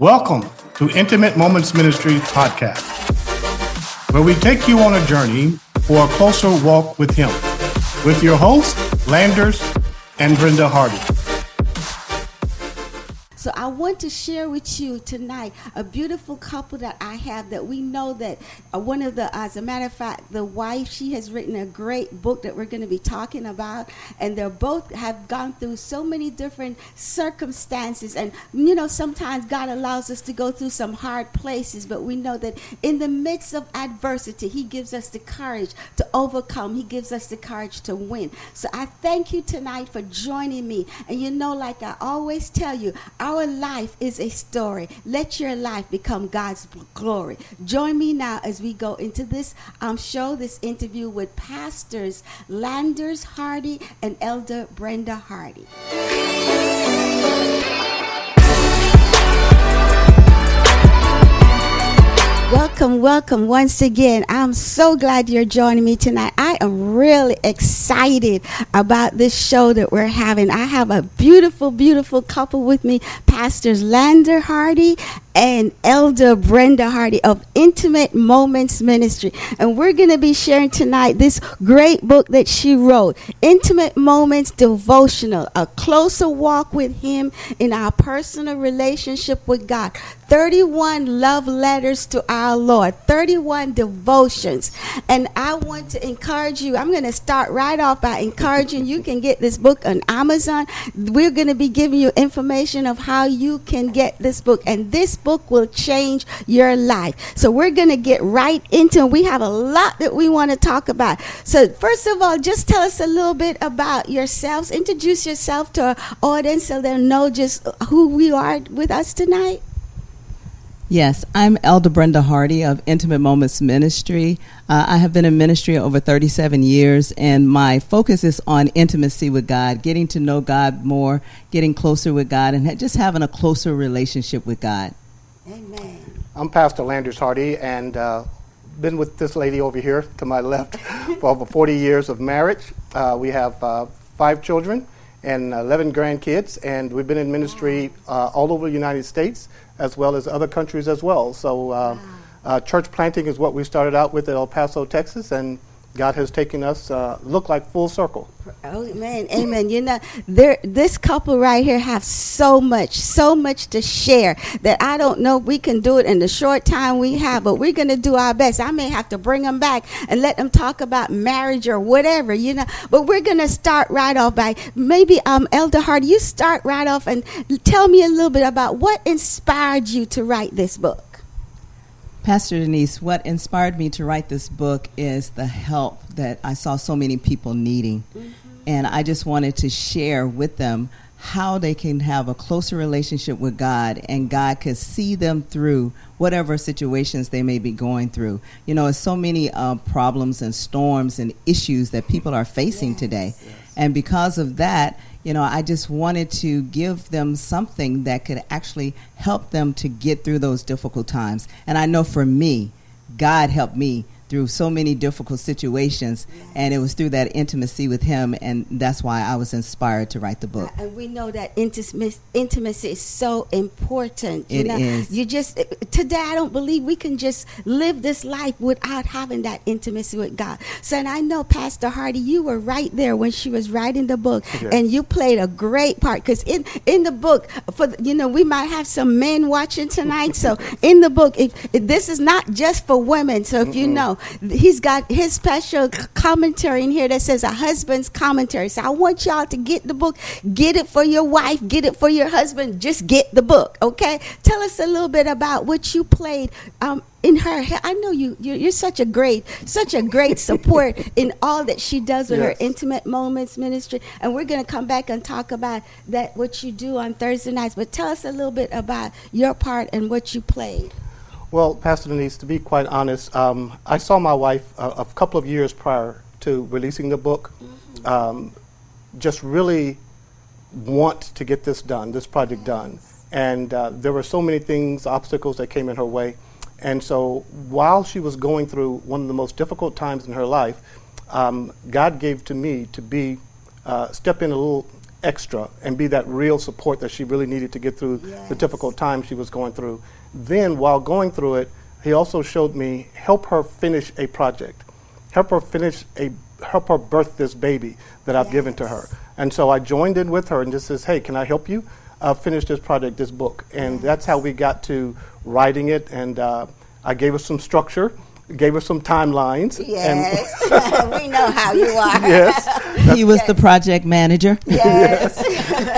Welcome to Intimate Moments Ministry podcast, where we take you on a journey for a closer walk with Him, with your hosts, Landers and Brenda Hardy. Want to share with you tonight a beautiful couple that I have that we know that uh, one of the, as a matter of fact, the wife, she has written a great book that we're going to be talking about. And they're both have gone through so many different circumstances. And, you know, sometimes God allows us to go through some hard places, but we know that in the midst of adversity, He gives us the courage to overcome. He gives us the courage to win. So I thank you tonight for joining me. And you know, like I always tell you, our is a story. Let your life become God's glory. Join me now as we go into this um, show, this interview with pastors Landers Hardy and Elder Brenda Hardy. Welcome, welcome once again. I'm so glad you're joining me tonight. I am really excited about this show that we're having. I have a beautiful, beautiful couple with me, Pastors Lander Hardy and Elder Brenda Hardy of Intimate Moments Ministry. And we're going to be sharing tonight this great book that she wrote, Intimate Moments Devotional, a closer walk with Him in our personal relationship with God. 31 love letters to our Lord, 31 devotions. And I want to encourage you. I'm going to start right off by encouraging you can get this book on Amazon. We're going to be giving you information of how you can get this book. And this book will change your life. So we're going to get right into it. We have a lot that we want to talk about. So first of all, just tell us a little bit about yourselves. Introduce yourself to our audience so they'll know just who we are with us tonight. Yes, I'm Elder Brenda Hardy of Intimate Moments Ministry. Uh, I have been in ministry over 37 years, and my focus is on intimacy with God, getting to know God more, getting closer with God, and just having a closer relationship with God. Amen. I'm Pastor Landers Hardy, and uh, been with this lady over here to my left for over 40 years of marriage. Uh, we have uh, five children and 11 grandkids, and we've been in ministry uh, all over the United States as well as other countries as well. So, uh, wow. uh, church planting is what we started out with at El Paso, Texas, and God has taken us uh, look like full circle. Oh amen, amen. You know, there this couple right here have so much, so much to share that I don't know we can do it in the short time we have, but we're to do our best. I may have to bring them back and let them talk about marriage or whatever, you know. But we're to start right off by maybe um Elder Hart, you start right off and tell me a little bit about what inspired you to write this book. Pastor Denise, what inspired me to write this book is the help that I saw so many people needing. Mm-hmm. And I just wanted to share with them how they can have a closer relationship with God and God could see them through whatever situations they may be going through. You know, it's so many uh, problems and storms and issues that people are facing yes, today. Yes. And because of that, you know, I just wanted to give them something that could actually help them to get through those difficult times. And I know for me, God helped me through so many difficult situations, and it was through that intimacy with him, and that's why I was inspired to write the book. And we know that intimacy, intimacy is so important. You it know, is. You just today, I don't believe we can just live this life without having that intimacy with God. So, and I know Pastor Hardy, you were right there when she was writing the book, yes. and you played a great part because in in the book, for you know, we might have some men watching tonight. so, in the book, if, if this is not just for women, so if mm you know he's got his special commentary in here that says a husband's commentary. So I want y'all to get the book, get it for your wife, get it for your husband. Just get the book, okay? Tell us a little bit about what you played um, in her. I know you. You're, you're, such a great, such a great support in all that she does with yes. her intimate moments ministry. And we're going to come back and talk about that what you do on Thursday nights. But tell us a little bit about your part and what you played. Well, Pastor Denise, to be quite honest, um, I saw my wife a, a, couple of years prior to releasing the book. Mm-hmm. Um, just really want to get this done, this project done. And uh, there were so many things, obstacles that came in her way. And so while she was going through one of the most difficult times in her life, um, God gave to me to be, uh, step in a little extra and be that real support that she really needed to get through the difficult time she was going through. Then, while going through it, he also showed me help her finish a project, help her finish a, help her birth this baby that I've given to her. And so I joined in with her and just says, hey, can I help you uh, finish this project, this book? And that's how we got to writing it. And uh, I gave her some structure, gave us some timelines. And Yes, we know how you are. yes. He was the project manager. Yes.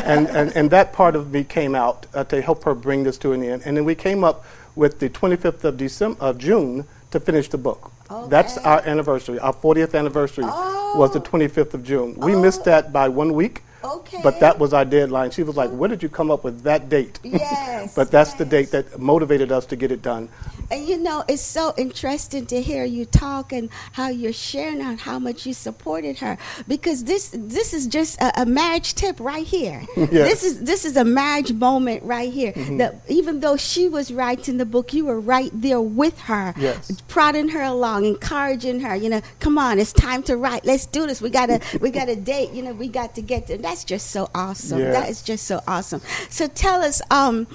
and, and, and that part of me came out uh, to help her bring this to an end. And then we came up with the 25th of December of June to finish the book. Okay. That's our anniversary. Our 40th anniversary was the 25th of June. We missed that by one week. Okay. But that was our deadline. She was like, "Where did you come up with that date?" Yes, but that's the date that motivated us to get it done. And you know, it's so interesting to hear you talk and how you're sharing on how much you supported her because this this is just a, a marriage tip right here. This is this is a marriage moment right here. Mm-hmm. That even though she was writing the book, you were right there with her, Yes. prodding her along, encouraging her. You know, come on, it's time to write. Let's do this. We gotta we got a date. You know, we got to get there. That's just so awesome. Yeah. That is just so awesome. So tell us, um,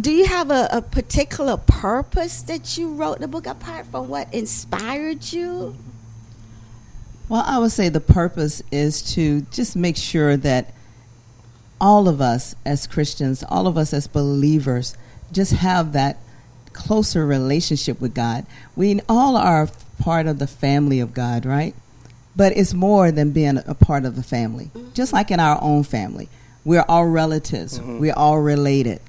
do you have a, a particular purpose that you wrote the book apart from what inspired you? Well, I would say the purpose is to just make sure that all of us as Christians, all of us as believers, just have that closer relationship with God. We all are part of the family of God, right? But it's more than being a part of the family. Just like in our own family, we're all relatives, mm-hmm. we're all related.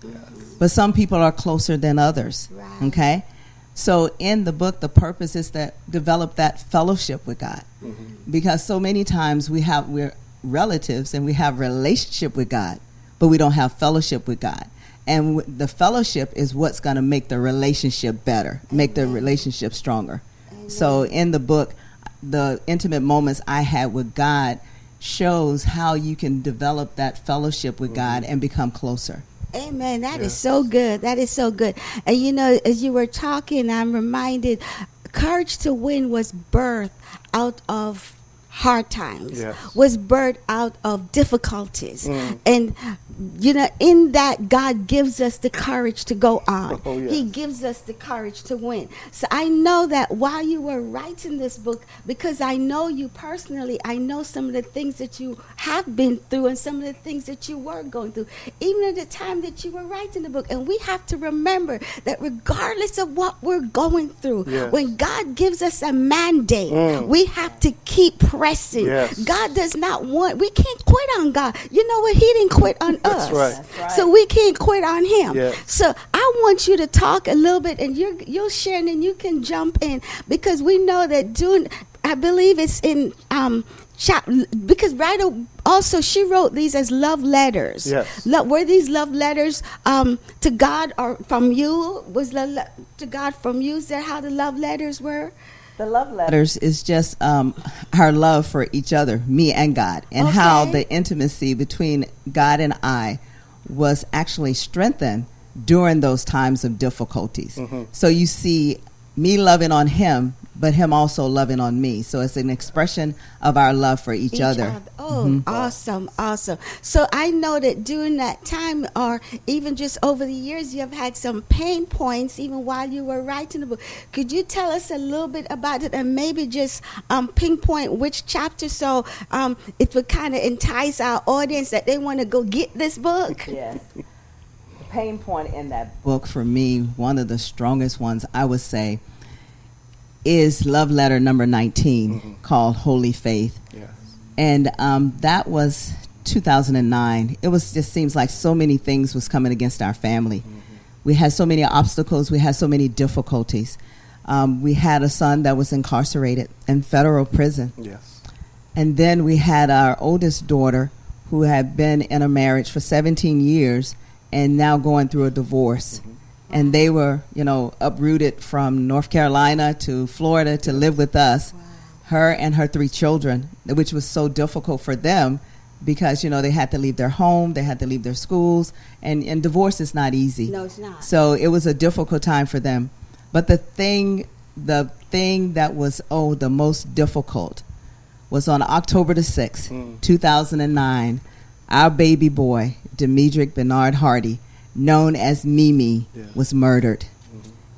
But some people are closer than others, Right. okay? So in the book, the purpose is to develop that fellowship with God, mm-hmm. because so many times we have we're relatives and we have relationship with God, but we don't have fellowship with God. And w- the fellowship is what's going to make the relationship better, make the relationship stronger. So in the book, the intimate moments I had with God shows how you can develop that fellowship with God mm-hmm. and become closer. Amen. That is so good. That is so good. And you know, as you were talking, I'm reminded Courage to Win was birthed out of hard times, Yes. was birthed out of difficulties. Mm. And, you know, in that, God gives us the courage to go on. Oh, yes. He gives us the courage to win. So I know that while you were writing this book, because I know you personally, I know some of the things that you have been through and some of the things that you were going through, even at the time that you were writing the book. And we have to remember that regardless of what we're going through, Yes. when God gives us a mandate, Mm. we have to keep pressing. Yes. God does not want, we can't quit on God. You know what? He didn't quit on That's us. right. That's right. So we can't quit on him. Yes. So I want you to talk a little bit, and you're you'll share, and you can jump in because we know that doing. I believe it's in um. Chap, because right also she wrote these as love letters. Yes. Lo- were these love letters um, to God or from you? Was the le- to God from you? Is that how the love letters were? The love letters is just um, our love for each other, me and God, and how the intimacy between God and I was actually strengthened during those times of difficulties. So you see me loving on Him, but Him also loving on me. So it's an expression of our love for each, other. Oh, awesome, awesome. So I know that during that time, or even just over the years, you have had some pain points, even while you were writing the book. Could you tell us a little bit about it, and maybe just um, pinpoint which chapter, so um, it would kind of entice our audience that they want to go get this book? Yes. The pain point in that book for me, one of the strongest ones, I would say, is love letter number 19 called Holy Faith. Yes. And um, that was 2009. It was just seems like so many things was coming against our family. We had so many obstacles. We had so many difficulties. Um, we had a son that was incarcerated in federal prison. Yes. And then we had our oldest daughter who had been in a marriage for 17 years and now going through a divorce. And they were, you know, uprooted from North Carolina to Florida to live with us, her and her three children, which was so difficult for them because, you know, they had to leave their home, they had to leave their schools, and, and divorce is not easy. No, it's not. So it was a difficult time for them. But the thing, the thing that was oh the most difficult was on October the sixth, Mm. two thousand and nine. our baby boy, Demetric Bernard Hardy, known as Mimi, Yeah. was murdered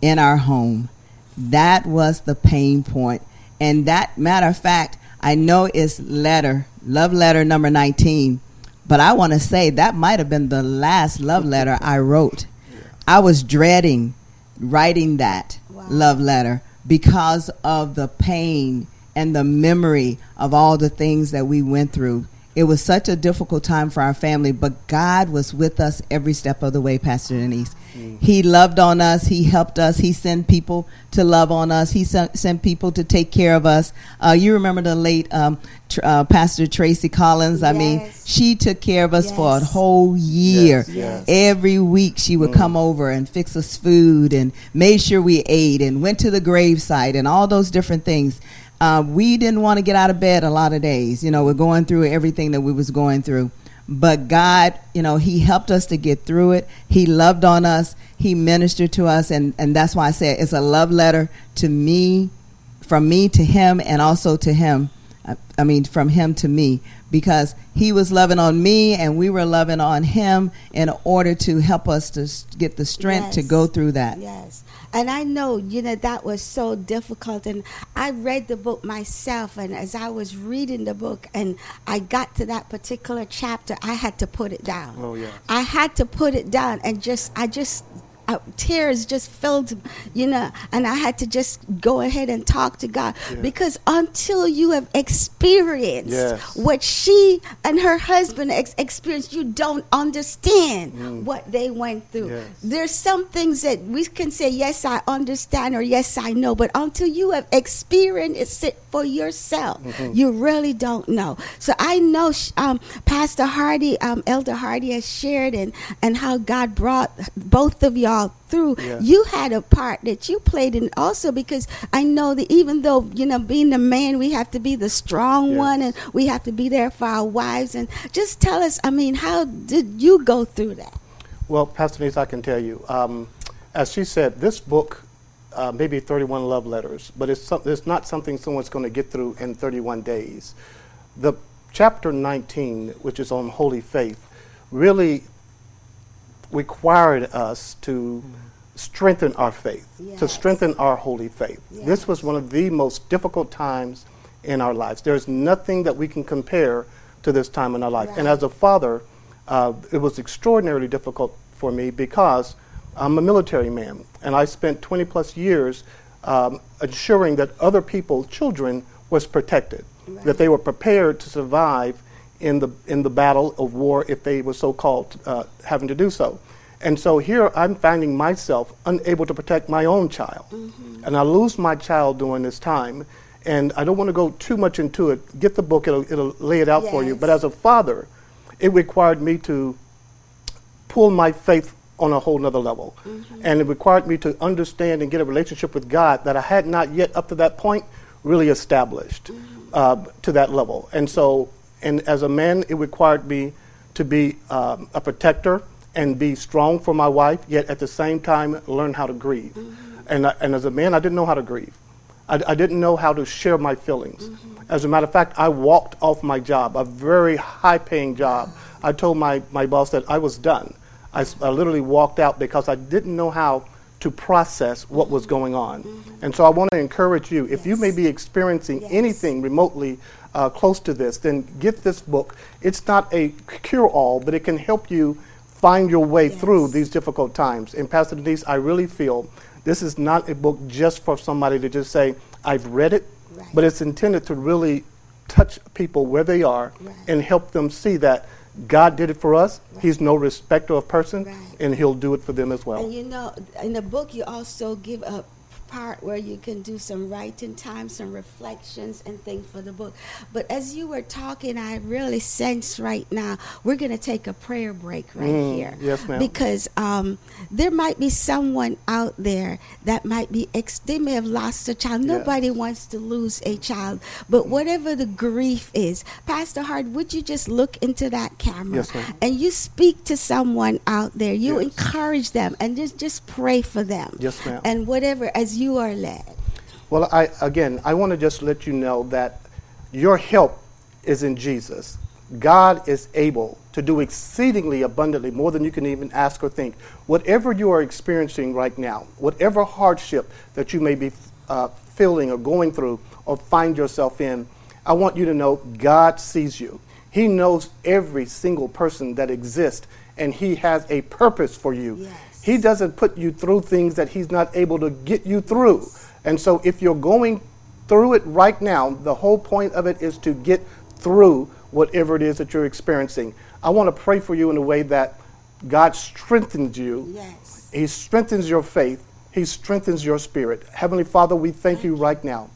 in our home. That was the pain point. And that matter of fact, I know it's letter, love letter number 19, but I want to say that might have been the last love letter I wrote. I was dreading writing that Wow. love letter because of the pain and the memory of all the things that we went through. It was such a difficult time for our family, but God was with us every step of the way, Pastor Denise. He loved on us. He helped us. He sent people to love on us. He sent, sent people to take care of us. Uh, you remember the late um, tr- uh, Pastor Tracy Collins? I mean, she took care of us for a whole year. Yes, yes. Every week she would come over and fix us food and made sure we ate and went to the gravesite and all those different things. Uh, we didn't want to get out of bed a lot of days. You know, we're going through everything that we was going through. But God, you know, He helped us to get through it. He loved on us. He ministered to us, and and that's why I said it's a love letter to me, from me to Him, and also to Him. I- I mean, from him to me, because he was loving on me and we were loving on him in order to help us to get the strength to go through that. Yes. And I know, you know, that was so difficult. And I read the book myself. And as I was reading the book and I got to that particular chapter, I had to put it down. Oh, yes. I had to put it down and just, I just, uh, tears just filled, you know, and I had to just go ahead and talk to God Yeah. because until you have experienced Yes. what she and her husband ex- experienced, you don't understand what they went through. Yes. There's some things that we can say, yes, I understand, or yes, I know, but until you have experienced it for yourself, you really don't know. So I know um, Pastor Hardy, um, Elder Hardy has shared and, and how God brought both of y'all through. Yes. You had a part that you played in also because I know that even though, you know, being the man, we have to be the strong Yes. one and we have to be there for our wives. And just tell us, I mean, how did you go through that? Well, Pastor Denise, I can tell you, um, as she said, this book uh, may be 31 love letters, but it's, some, it's not something someone's going to get through in 31 days. The chapter 19, which is on holy faith, really required us to strengthen our faith, to strengthen our holy faith. This was one of the most difficult times in our lives. There's nothing that we can compare to this time in our life. And as a father, uh, it was extraordinarily difficult for me because I'm a military man, and I spent 20 plus years um, ensuring that other people, children, was protected, that they were prepared to survive in the in the battle of war if they were so called uh, having to do so. And so here I'm finding myself unable to protect my own child, and I lose my child during this time. And I don't want to go too much into it. Get the book; it'll it'll lay it out for you. But as a father, it required me to pull my faith on a whole nother level. And it required me to understand and get a relationship with God that I had not yet, up to that point, really established uh, to that level. And so, and as a man, it required me to be um, a protector and be strong for my wife, yet at the same time, learn how to grieve. Mm-hmm. And, I, and as a man, I didn't know how to grieve. I, I didn't know how to share my feelings. Mm-hmm. As a matter of fact, I walked off my job, a very high paying job. I told my, my boss that I was done. I, I literally walked out because I didn't know how to process what was going on. Mm-hmm. And so I want to encourage you if you may be experiencing Yes. anything remotely uh, close to this, then get this book. It's not a cure all, but it can help you find your way through these difficult times. And Pastor Denise, I really feel this is not a book just for somebody to just say, I've read it, Right. but it's intended to really touch people where they are Right. and help them see that God did it for us. He's no respecter of person, Right. and He'll do it for them as well. And you know, in the book, you also give a part where you can do some writing time, some reflections, and things for the book. But as you were talking, I really sense right now we're going to take a prayer break right Mm, here. yes, ma'am. Because um, there might be someone out there that might be, ex- they may have lost a child. Yes. Nobody wants to lose a child. But whatever the grief is, Pastor Hart, would you just look into that camera? Yes, ma'am. and you speak to someone out there you Yes. encourage them and just just pray for them Yes, ma'am. and whatever as you are led Well, I again, I want to just let you know that your help is in Jesus. God is able to do exceedingly abundantly more than you can even ask or think. Whatever you are experiencing right now, whatever hardship that you may be uh, feeling or going through or find yourself in, I want you to know God sees you. He knows every single person that exists, and He has a purpose for you. Yes. He doesn't put you through things that He's not able to get you through. And so, if you're going through it right now, the whole point of it is to get through whatever it is that you're experiencing. I want to pray for you in a way that God strengthens you. Yes. He strengthens your faith. He strengthens your spirit. Heavenly Father, we thank you right now.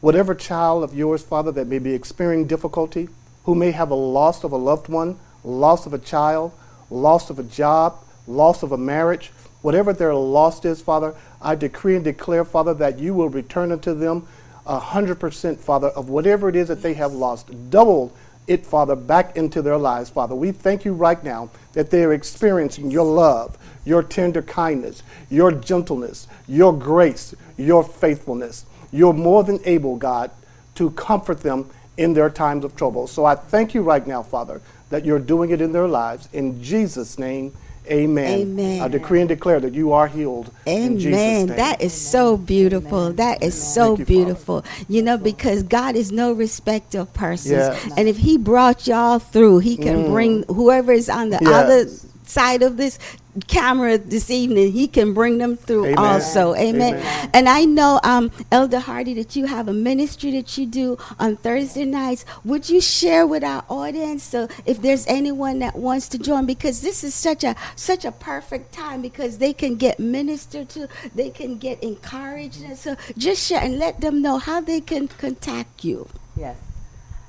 Whatever child of yours, Father, that may be experiencing difficulty, who may have a loss of a loved one, loss of a child, loss of a job, loss of a marriage, whatever their loss is, Father, I decree and declare, Father, that you will return unto them a hundred percent, Father, of whatever it is that they have lost. Double it, Father, back into their lives, Father. We thank you right now that they are experiencing your love, your tender kindness, your gentleness, your grace, your faithfulness. You're more than able, God, to comfort them in their times of trouble. So I thank you right now, Father, that you're doing it in their lives. In Jesus' name, amen. Amen. I decree and declare that you are healed. In Jesus' Amen. name. That is so beautiful. That is so Thank you, Father. beautiful. You know, because God is no respecter of persons. Yes. And if He brought y'all through, He can bring whoever is on the Mm. Yes. other side of this camera this evening, He can bring them through Amen. also. Amen. Amen. And I know, um, Elder Hardy, that you have a ministry that you do on Thursday nights. Would you share with our audience so if there's anyone that wants to join? Because this is such a such a perfect time because they can get ministered to, they can get encouraged, and so just share and let them know how they can contact you. Yes.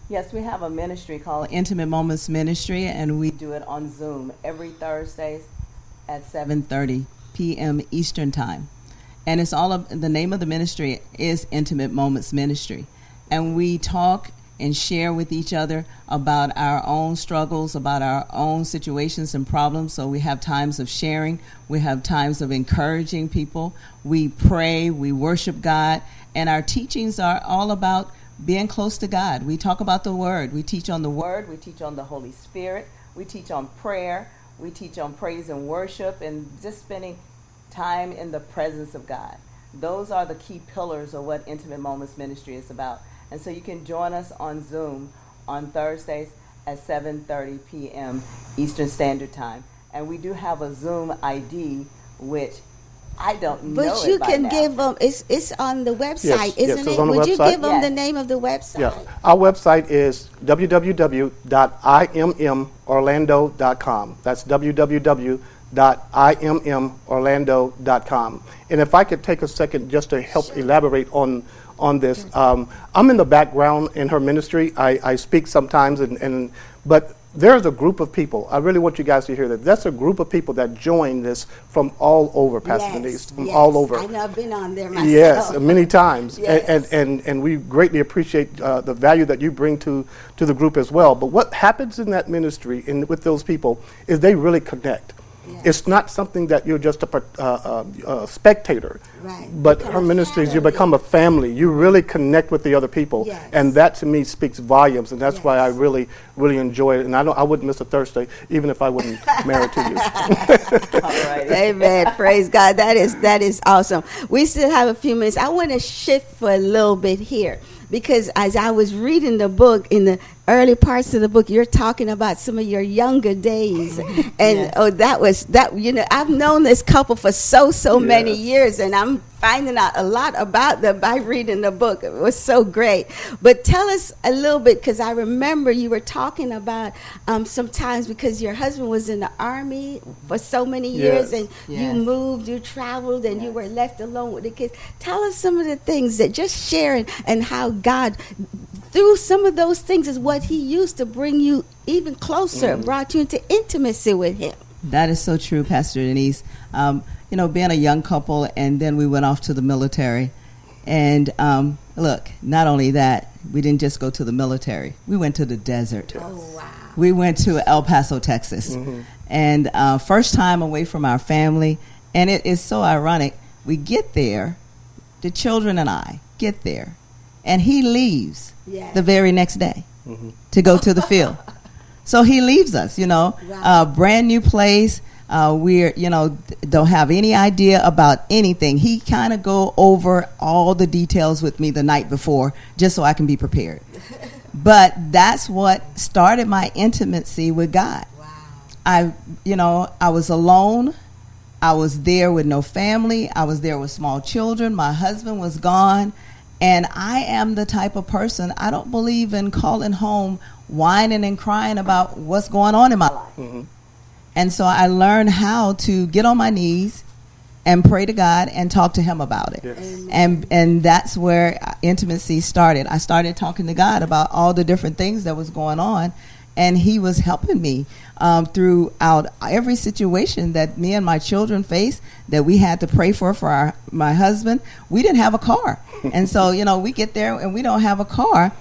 Yes, we have a ministry called Intimate Moments Ministry, and we do it on Zoom every Thursdays at 7:30 p.m. Eastern Time. And it's all of the name of the ministry is Intimate Moments Ministry, and we talk and share with each other about our own struggles, about our own situations and problems. So we have times of sharing, we have times of encouraging people, we pray, we worship God, and our teachings are all about being close to God. We talk about the Word. We teach on the Word. We teach on the Holy Spirit. We teach on prayer. We teach on praise and worship and just spending time in the presence of God. Those are the key pillars of what Intimate Moments Ministry is about. And so you can join us on Zoom on Thursdays at 7:30 p.m. Eastern Standard Time. And we do have a Zoom ID which I don't know But it you by can now. give them. It's it's on the website, yes, isn't it's it? on the Would you give them Yes. the name of the website? Yeah. Our website is www.immorlando.com. That's www.immorlando.com. And if I could take a second just to help elaborate on on this, um, I'm in the background in her ministry. I, I speak sometimes, and, and but there's a group of people. I really want you guys to hear that. That's a group of people that join this from all over, Pastor Yes, Denise, from yes. all over. I know I've been on there myself. Yes, many times, And- Yes. and, and and we greatly appreciate uh, the value that you bring to to the group as well. But what happens in that ministry and with those people is they really connect. Yes. It's not something that you're just a, uh, uh, uh, spectator. Right. But Become her a ministries, you become a family. You really connect with the other people, Yes. and that to me speaks volumes. And that's why I really, really enjoy it. And I don't, I wouldn't miss a Thursday, even if I wasn't married to you. All right. Amen. Praise God. That is that is awesome. We still have a few minutes. I want to shift for a little bit here because as I was reading the book in the early parts of the book, you're talking about some of your younger days, and Yes. oh, that was that. You know, I've known this couple for so so many years, and I'm finding out a lot about them by reading the book. It was so great. But tell us a little bit because I remember you were talking about um, sometimes because your husband was in the army for so many years, Yes. and Yes. you moved, you traveled, and you were left alone with the kids. Tell us some of the things that just sharing and how God, through some of those things, is what He used to bring you even closer, brought you into intimacy with Him. That is so true, Pastor Denise. Um, you know, being a young couple, and then we went off to the military. And um, look, not only that, we didn't just go to the military, we went to the desert. Oh wow! We went to El Paso, Texas. And uh, first time away from our family. And it is so ironic. We get there, the children and I get there, and he leaves the very next day. mm-hmm. to go to the field. So he leaves us, you know, a uh, brand new place. Uh, we're, you know, don't have any idea about anything. He kind of go over all the details with me the night before, just so I can be prepared. but that's what started my intimacy with God. Wow. I, you know, I was alone. I was there with no family. I was there with small children. My husband was gone. And I am the type of person, I don't believe in calling home whining and crying about what's going on in my life. Mm-hmm. And so I learned how to get on my knees and pray to God and talk to Him about it. Yes. And and that's where intimacy started. I started talking to God about all the different things that was going on, and He was helping me um, throughout every situation that me and my children faced that we had to pray for for our, my husband. We didn't have a car. and so, you know, we get there and we don't have a car.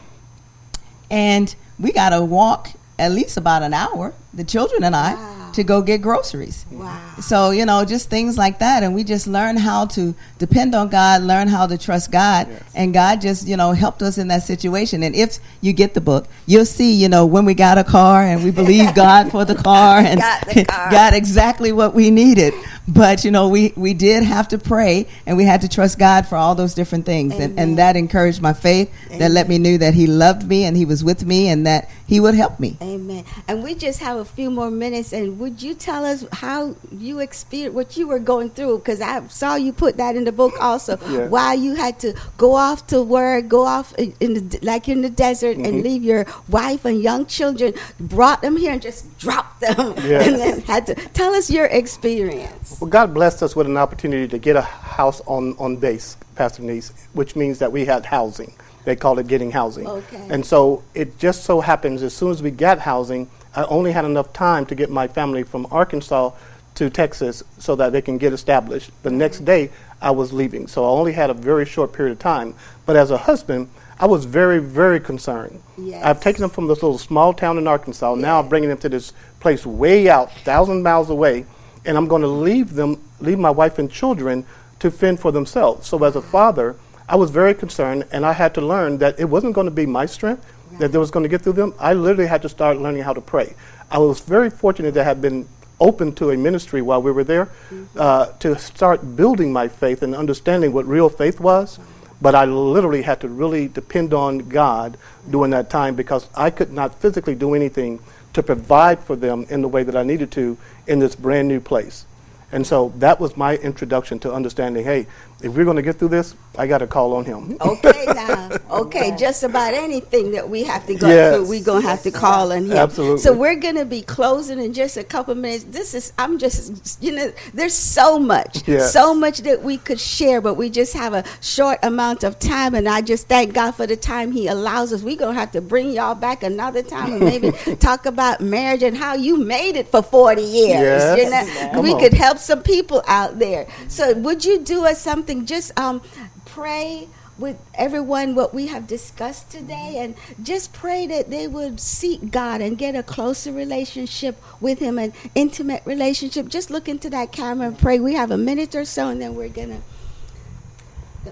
And we got to walk at least about an hour, the children and I. Wow to go get groceries. Wow. So, you know, just things like that. And we just learn how to depend on God, learn how to trust God. Yes. And God just, you know, helped us in that situation. And if you get the book, you'll see, you know, when we got a car and we believe God for the car and got, car. got exactly what we needed. But, you know, we, we did have to pray and we had to trust God for all those different things. And, and that encouraged my faith. Amen. That let me knew that He loved me and He was with me and that He would help me. Amen. And we just have a few more minutes. And would you tell us how you experienced what you were going through? Because I saw you put that in the book also. Yeah. Why you had to go off to work, go off in, the, like in the desert, mm-hmm. and leave your wife and young children, brought them here and just dropped them, yeah. and then had to tell us your experience. Well, God blessed us with an opportunity to get a house on on base, Pastor Niece, which means that we had housing. They called it getting housing. Okay. And so it just so happens as soon as we got housing I only had enough time to get my family from Arkansas to Texas so that they can get established. The mm-hmm. next day, I was leaving. So I only had a very short period of time. But as a husband, I was very, very concerned. Yes. I've taken them from this little small town in Arkansas. Now I'm bringing them to this place way out, thousand miles away, and I'm going to leave them, leave my wife and children to fend for themselves. So as a father, I was very concerned, and I had to learn that it wasn't going to be my strength that was going to get through them, I literally had to start learning how to pray. I was very fortunate to have been open to a ministry while we were there mm-hmm. uh, to start building my faith and understanding what real faith was. But I literally had to really depend on God during that time because I could not physically do anything to provide for them in the way that I needed to in this brand new place. And so that was my introduction to understanding hey, if we're going to get through this, I got to call on him. okay, now. Okay, just about anything that we have to go yes. through, we're going to have to call on him. Absolutely. So we're going to be closing in just a couple minutes. This is, I'm just, you know, there's so much, yes. so much that we could share, but we just have a short amount of time. And I just thank God for the time He allows us. We're going to have to bring y'all back another time and maybe talk about marriage and how you made it for 40 years. Yes. You know, we on. could help some people out there. So would you do us something? Something, just um, pray with everyone what we have discussed today and just pray that they would seek God and get a closer relationship with him an intimate relationship. Just look into that camera and pray. We have a minute or so and then we're gonna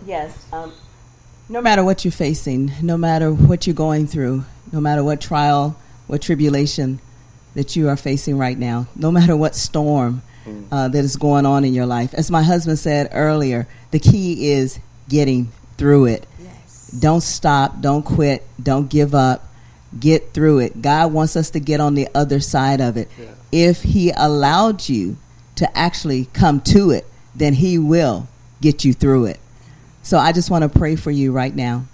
yes um, no matter what you're facing no matter what you're going through no matter what trial what tribulation that you are facing right now no matter what storm uh, that is going on in your life. As my husband said earlier, the key is getting through it. Yes. Don't stop, don't quit, don't give up. Get through it. God wants us to get on the other side of it. Yeah. If He allowed you to actually come to it, then He will get you through it. So I just want to pray for you right now.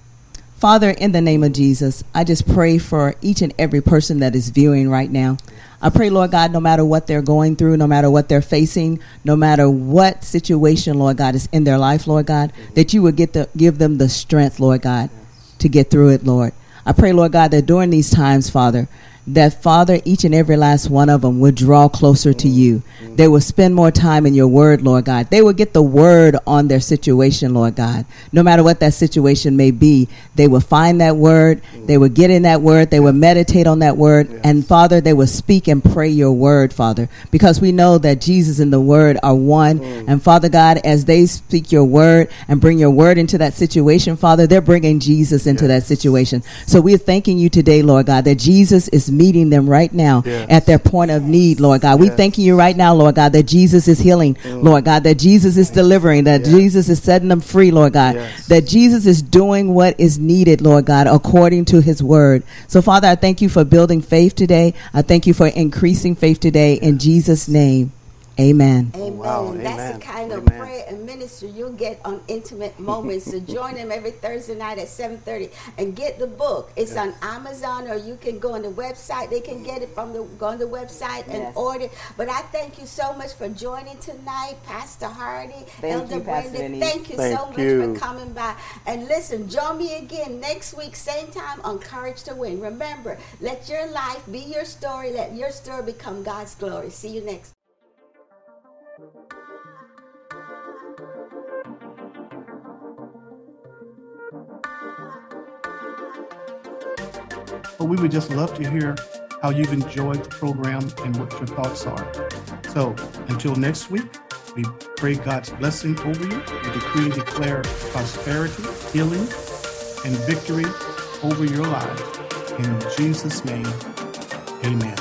Father, in the name of Jesus, I just pray for each and every person that is viewing right now. I pray, Lord God, no matter what they're going through, no matter what they're facing, no matter what situation, Lord God, is in their life, Lord God, that you would get the, give them the strength, Lord God, to get through it, Lord. I pray, Lord God, that during these times, Father, that Father, each and every last one of them would draw closer to you. They will spend more time in your word, Lord God. They will get the word on their situation, Lord God. No matter what that situation may be, they will find that word. They will get in that word. They will meditate on that word. Yes. And Father, they will speak and pray your word, Father, because we know that Jesus and the word are one. Mm. And Father God, as they speak your word and bring your word into that situation, Father, they're bringing Jesus into that situation. So we're thanking you today, Lord God, that Jesus is meeting them right now Yes. at their point of need, Lord God. We Yes. thanking you right now, Lord God, that Jesus is healing, mm. Lord God, that Jesus is delivering, that Yes. Jesus is setting them free, Lord God, that Jesus is doing what is needed, Lord God, according to his word. So, Father, I thank you for building faith today. I thank you for increasing faith today in Jesus' name. Amen. Amen. wow. And that's Amen. the kind of Amen. prayer and ministry you'll get on Intimate Moments. so join them every Thursday night at 7.30 and get the book. It's on Amazon or you can go on the website. They can get it from the go on the website and Yes. order. But I thank you so much for joining tonight, Pastor Hardy, Thank Elder you, Pastor Brenda. Thank you Thank so much you. for coming by. And listen, join me again next week, same time on Courage to Win. Remember, let your life be your story. Let your story become God's glory. See you next but we would just love to hear how you've enjoyed the program and what your thoughts are. So until next week, we pray God's blessing over you. We decree and declare prosperity, healing, and victory over your life. In Jesus' name, amen.